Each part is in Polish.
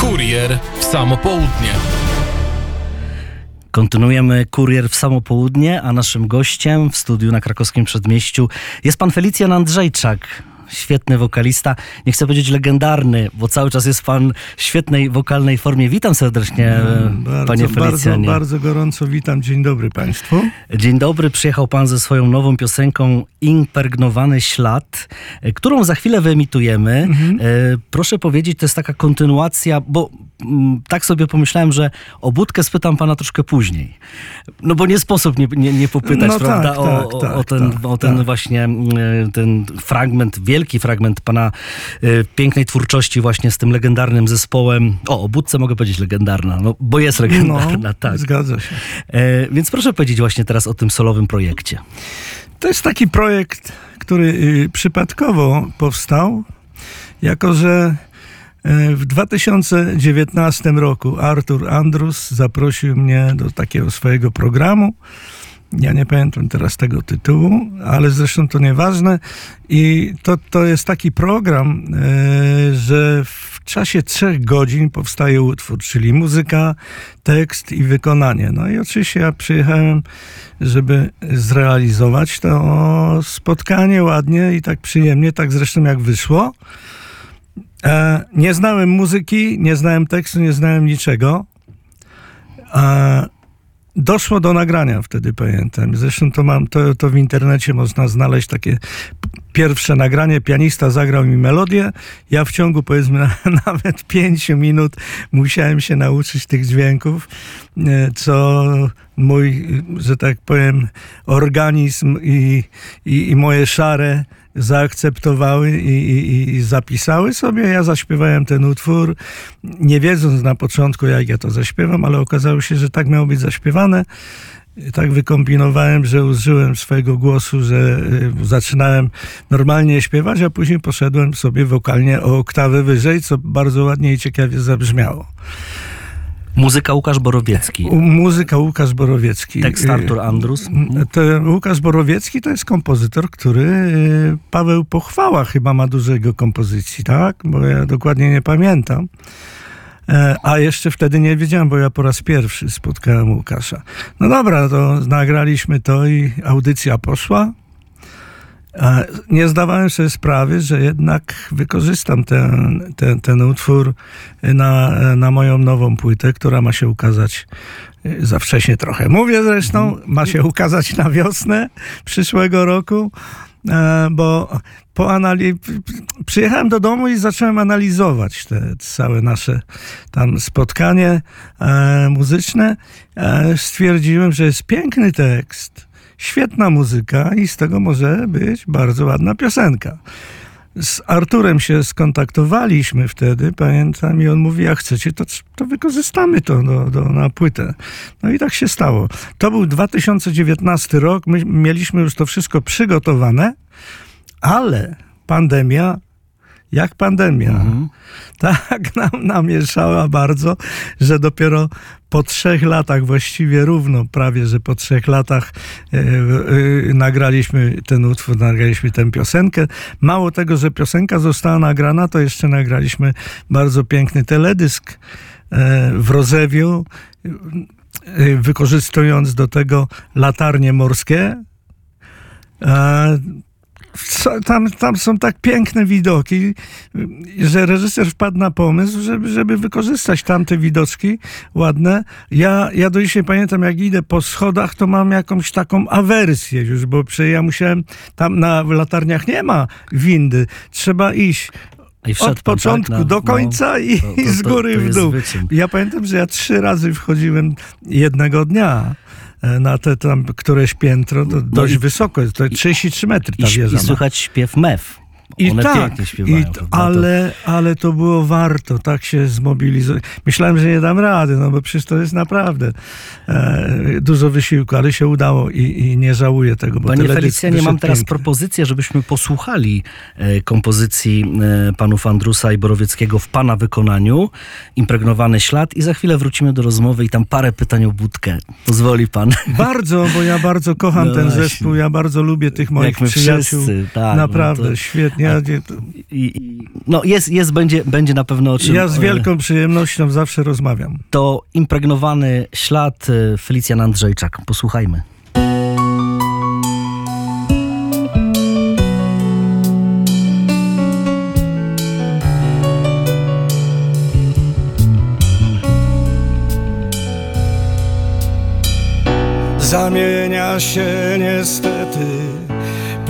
Kurier w samo południe. Kontynuujemy kurier w samo południe, a naszym gościem w studiu na krakowskim przedmieściu jest pan Felicjan Andrzejczak. Świetny wokalista, nie chcę powiedzieć legendarny, bo cały czas jest pan w świetnej wokalnej formie. Witam serdecznie, Bardzo, panie bardzo, Felicjanie. bardzo gorąco witam. Dzień dobry Państwu. Dzień dobry, przyjechał pan ze swoją nową piosenką Impregnowany Ślad, e, którą za chwilę wyemitujemy. Mhm. E, Proszę powiedzieć, to jest taka kontynuacja, bo mm, tak sobie pomyślałem, że o Budkę spytam pana troszkę później. No bo nie sposób nie, nie, nie popytać, No prawda, tak, o, tak, o, tak, o ten, tak, o ten tak. właśnie mm, ten fragment, wielki fragment pana e, pięknej twórczości właśnie z tym legendarnym zespołem. O, o Budce mogę powiedzieć legendarna, no bo jest legendarna, No, tak. zgadza się. E, więc proszę powiedzieć właśnie teraz o tym solowym projekcie. To jest taki projekt, który y, przypadkowo powstał, jako że w 2019 roku Artur Andrus zaprosił mnie do takiego swojego programu. Ja nie pamiętam teraz tego tytułu, ale zresztą to nieważne. I to, to jest taki program, y, że w czasie trzech godzin powstaje utwór, czyli muzyka, tekst i wykonanie. No i oczywiście ja przyjechałem, żeby zrealizować to spotkanie ładnie i tak przyjemnie, tak zresztą jak wyszło. E, nie znałem muzyki, nie znałem tekstu, nie znałem niczego. E, doszło do nagrania wtedy, pamiętam. Zresztą to mam, to, to w internecie można znaleźć takie pierwsze nagranie. Pianista zagrał mi melodię. Ja w ciągu powiedzmy na, nawet pięciu minut musiałem się nauczyć tych dźwięków, e, co mój, że tak powiem, organizm i, i, i moje szare zaakceptowały i, i, i zapisały sobie. Ja zaśpiewałem ten utwór, nie wiedząc na początku, jak ja to zaśpiewam, ale okazało się, że tak miało być zaśpiewane. Tak wykombinowałem, że użyłem swojego głosu, że y, zaczynałem normalnie śpiewać, a później poszedłem sobie wokalnie o oktawę wyżej, co bardzo ładnie i ciekawie zabrzmiało. Muzyka Łukasz Borowiecki. Muzyka Łukasz Borowiecki. Tekst Y, Artur Andrus. To Łukasz Borowiecki to jest kompozytor, który y, Paweł Pochwała chyba ma dużo jego kompozycji, tak? Bo ja dokładnie nie pamiętam. E, A jeszcze wtedy nie wiedziałem, bo ja po raz pierwszy spotkałem Łukasza. No dobra, to nagraliśmy to i audycja poszła. Nie zdawałem sobie sprawy, że jednak wykorzystam ten, ten, ten utwór na, na moją nową płytę, która ma się ukazać y, za wcześnie trochę. Mówię zresztą, ma się ukazać na wiosnę przyszłego roku, e, bo po anali- przyjechałem do domu i zacząłem analizować te całe nasze tam spotkanie e, muzyczne. E, stwierdziłem, że jest piękny tekst, świetna muzyka i z tego może być bardzo ładna piosenka. Z Arturem się skontaktowaliśmy wtedy, pamiętam, i on mówi, jak chcecie, to, to wykorzystamy to do, do, na płytę. No i tak się stało. To był 2019 rok, my mieliśmy już to wszystko przygotowane, ale pandemia, jak pandemia, Mhm. tak nam namieszała bardzo, że dopiero po trzech latach, właściwie równo prawie, że po trzech latach e, e, nagraliśmy ten utwór, nagraliśmy tę piosenkę. Mało tego, że piosenka została nagrana, to jeszcze nagraliśmy bardzo piękny teledysk e, w Rozewiu, wykorzystując do tego latarnie morskie. Tam, tam są tak piękne widoki, że reżyser wpadł na pomysł, żeby, żeby wykorzystać tamte widoczki ładne. Ja, ja do dzisiaj pamiętam, jak idę po schodach, to mam jakąś taką awersję już, bo ja musiałem, tam na w latarniach nie ma windy, trzeba iść od pan, początku tak, na- do no, końca i, to- to- z góry w dół. Ja pamiętam, że ja trzy razy wchodziłem jednego dnia na te tam któreś piętro, to dość No i- wysoko, to 33 metry I, ta i wieża ma. słychać śpiew mew. I One tak, śpiewają. i? To- ale, ale to było warto, tak się zmobilizować. Myślałem, że nie dam rady, no bo przecież to jest naprawdę e, dużo wysiłku, ale się udało i, i nie żałuję tego, bo Panie Felicjanie, mam teraz piękny. propozycję, żebyśmy posłuchali e, kompozycji e, panów Andrusa i Borowieckiego w pana wykonaniu, impregnowany ślad i za chwilę wrócimy do rozmowy i tam parę pytań o budkę. Pozwoli pan. Bardzo, bo ja bardzo kocham No ten właśnie. zespół, ja bardzo lubię tych moich Jak przyjaciół. wszyscy, tak, Naprawdę, no to- świetnie Ja, i, no jest, jest będzie, będzie na pewno o czym... ja z e, wielką przyjemnością zawsze rozmawiam. To impregnowany ślad e, Felicjan Andrzejczak. Posłuchajmy. Zamienia się niestety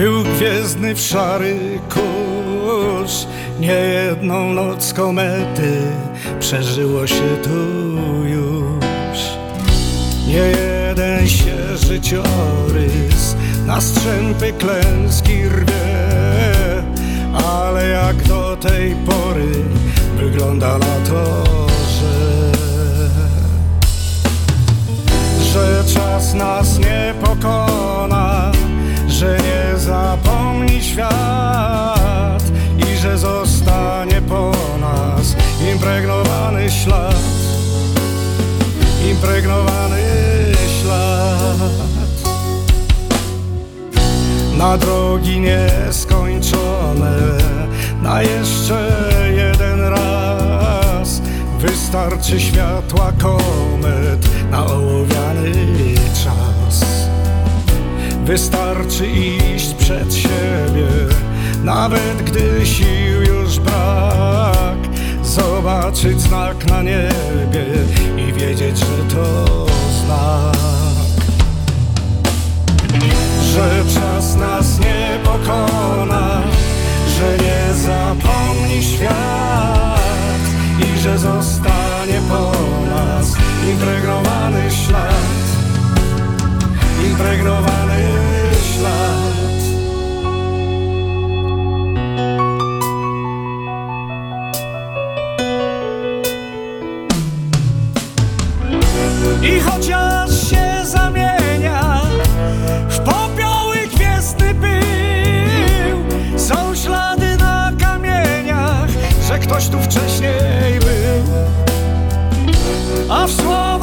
Pył gwiezdny w szary kurz. Niejedną noc komety Przeżyło się tu już. Nie jeden się życiorys Na strzępy klęski rwie Ale jak do tej pory Wygląda na to, że że czas nas nie pokona, świat i że zostanie po nas impregnowany ślad, impregnowany ślad. Na drogi nieskończone, na jeszcze jeden raz Wystarczy światła komet na ołowiany czas Wystarczy iść przed siebie, nawet gdy sił już brak Zobaczyć znak na niebie i wiedzieć, że to znak. Że czas nas nie pokona, że nie zapomni świat i że zostanie po nas impregnowany ślad, impregnowany tu wcześniej był A w słowach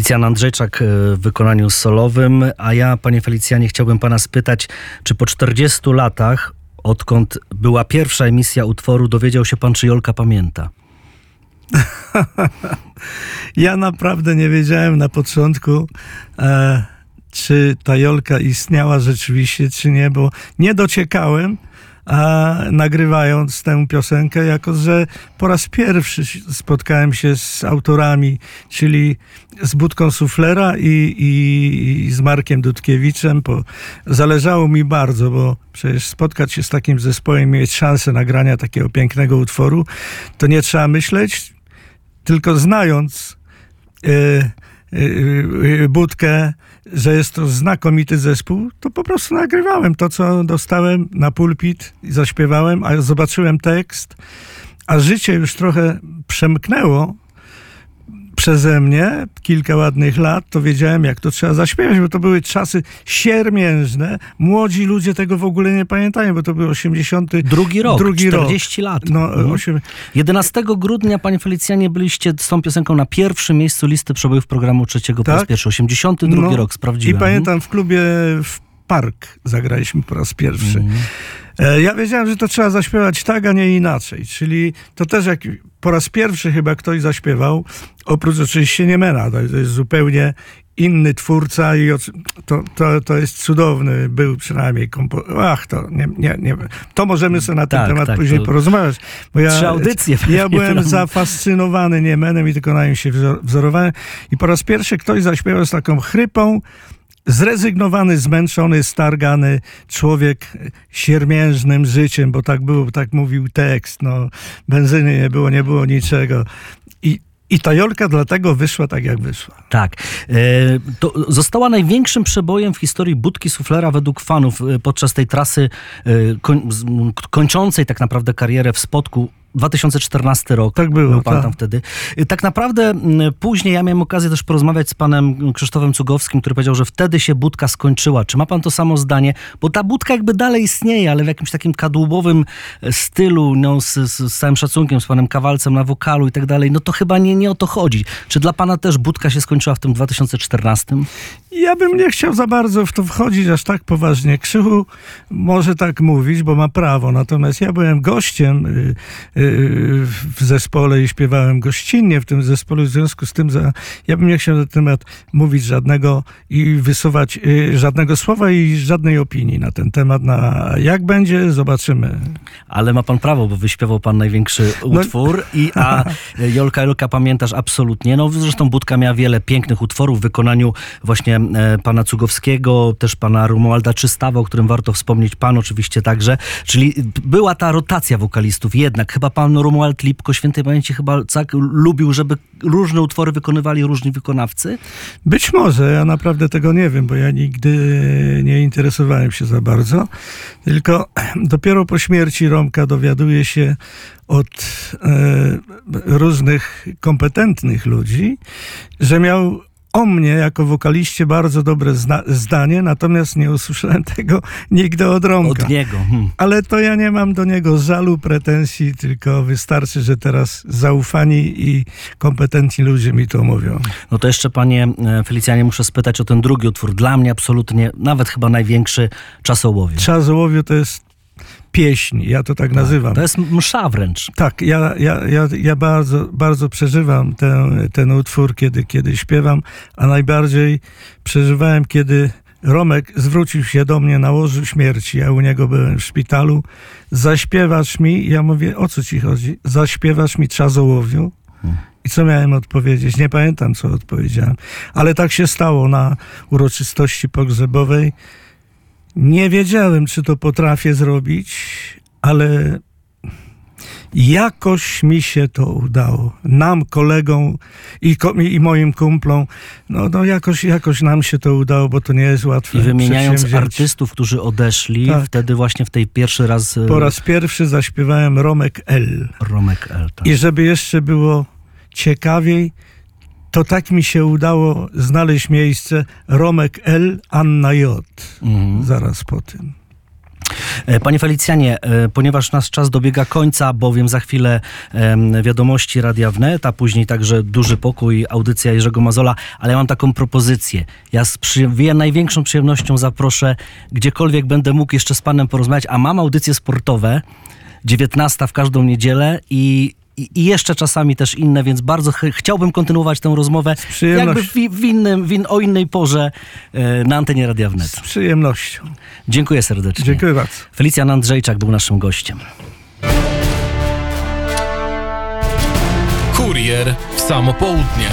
Felicjan Andrzejczak e, w wykonaniu solowym, a ja, panie Felicjanie, chciałbym pana spytać, czy po 40 latach, odkąd była pierwsza emisja utworu, dowiedział się pan, czy Jolka pamięta? Ja naprawdę nie wiedziałem na początku, e, czy ta Jolka istniała rzeczywiście, czy nie, bo nie dociekałem, a nagrywając tę piosenkę, jako że po raz pierwszy spotkałem się z autorami, czyli z Budką Suflera i, i, i z Markiem Dudkiewiczem. Bo zależało mi bardzo, bo przecież spotkać się z takim zespołem, mieć szansę nagrania takiego pięknego utworu, to nie trzeba myśleć, tylko znając e, Budkę, że jest to znakomity zespół, to po prostu nagrywałem to, co dostałem na pulpit i zaśpiewałem, a zobaczyłem tekst, a życie już trochę przemknęło przeze mnie kilka ładnych lat, to wiedziałem, jak to trzeba zaśpiewać, bo to były czasy siermiężne. Młodzi ludzie tego w ogóle nie pamiętają, bo to był 80. Drugi rok, Drugi 40 lat. No, Mhm. osiem... 11 grudnia, panie Felicjanie, byliście z tą piosenką na pierwszym miejscu listy przebojów programu trzeciego po raz Tak. pierwszy. 82 No, rok, sprawdziłem. I pamiętam, w klubie w Park zagraliśmy po raz pierwszy. Mhm. E, Ja wiedziałem, że to trzeba zaśpiewać tak, a nie inaczej. Czyli to też jak po raz pierwszy chyba ktoś zaśpiewał, oprócz oczywiście Niemena, to, jest zupełnie inny twórca i to, to, to jest cudowny, był przynajmniej kompo... Ach, to nie, nie, nie. To możemy sobie na ten Tak, temat tak, później to porozmawiać. Bo ja, trzy audycje ja byłem będą. zafascynowany Niemenem i tylko na nim się wzor- wzorowałem. I po raz pierwszy ktoś zaśpiewał z taką chrypą, zrezygnowany, zmęczony, stargany człowiek siermiężnym życiem, bo tak było, tak mówił tekst. No, benzyny nie było, nie było niczego. I, i ta Jolka dlatego wyszła tak, jak wyszła. Tak. E, To została największym przebojem w historii budki suflera według fanów e, podczas tej trasy e, koń, kończącej tak naprawdę karierę w Spodku. 2014 rok. Tak było, Był pan tak. tam wtedy. E, Tak naprawdę m, później ja miałem okazję też porozmawiać z panem Krzysztofem Cugowskim, który powiedział, że wtedy się budka skończyła. Czy ma pan to samo zdanie? Bo ta budka jakby dalej istnieje, ale w jakimś takim kadłubowym e, stylu, no, z, z, z całym szacunkiem, z panem Kawalcem na wokalu i tak dalej, no to chyba nie, nie o to chodzi. Czy dla pana też budka się skończyła w tym 2014? Ja bym nie chciał za bardzo w to wchodzić aż tak poważnie. Krzychu może tak mówić, bo ma prawo. Natomiast ja byłem gościem y, y, w zespole i śpiewałem gościnnie w tym zespole. W związku z tym za, ja bym nie chciał na temat mówić żadnego i wysuwać y, żadnego słowa i żadnej opinii na ten temat. Na jak będzie, zobaczymy. Ale ma pan prawo, bo wyśpiewał pan największy No- utwór, i, a Jolka Jolka pamiętasz absolutnie. No zresztą Budka miała wiele pięknych utworów w wykonaniu właśnie e, pana Cugowskiego, też pana Romualda Czystawa, o którym warto wspomnieć, pan oczywiście także. Czyli była ta rotacja wokalistów jednak. Chyba pan Romuald Lipko, świętej pamięci, chyba tak lubił, żeby różne utwory wykonywali różni wykonawcy. Być może, ja naprawdę tego nie wiem, bo ja nigdy nie interesowałem się za bardzo. Tylko dopiero po śmierci Romka dowiaduję się od e, różnych kompetentnych ludzi, że miał o mnie jako wokaliście bardzo dobre zna- zdanie, natomiast nie usłyszałem tego nigdy od Romka. Od niego. Hmm. Ale to ja nie mam do niego żalu, pretensji, tylko wystarczy, że teraz zaufani i kompetentni ludzie mi to mówią. No to jeszcze, panie e, Felicjanie, muszę spytać o ten drugi utwór. Dla mnie absolutnie, nawet chyba największy czasołowie. Trzazołowiu to jest pieśń, ja to tak nazywam. To jest msza wręcz. Tak, ja, ja, ja, ja bardzo, bardzo przeżywam ten, ten utwór, kiedy, kiedy śpiewam, a najbardziej przeżywałem, kiedy Romek zwrócił się do mnie na łożu śmierci, ja u niego byłem w szpitalu. Zaśpiewasz mi, ja mówię, o co ci chodzi? Zaśpiewasz mi Trzazołowiu? I co miałem odpowiedzieć? Nie pamiętam, co odpowiedziałem. Ale tak się stało na uroczystości pogrzebowej. Nie wiedziałem, czy to potrafię zrobić, ale jakoś mi się to udało. Nam, kolegom i, ko- i moim kumplom, no, no jakoś, jakoś nam się to udało, bo to nie jest łatwe. I wymieniając artystów, którzy odeszli, Tak. wtedy właśnie w tej pierwszy raz, e, Po raz pierwszy zaśpiewałem Romek L. Romek Elton. I żeby jeszcze było ciekawiej, to tak mi się udało znaleźć miejsce Romek L, Anna J. Mhm. Zaraz po tym. E, Panie Felicjanie, e, ponieważ nasz czas dobiega końca, bowiem za chwilę wiadomości Radia Wnet, a później także Duży Pokój, audycja Jerzego Mazola, ale ja mam taką propozycję. Ja z przy, ja największą przyjemnością zaproszę, gdziekolwiek będę mógł jeszcze z panem porozmawiać, a mam audycje sportowe, 19 w każdą niedzielę i i i jeszcze czasami też inne, więc bardzo ch- chciałbym kontynuować tę rozmowę jakby w, w, innym, w in, o innej porze e, na antenie Radia Wnet. Z przyjemnością. Dziękuję serdecznie. Dziękuję bardzo. Felicjan Andrzejczak był naszym gościem. Kurier w samo południe.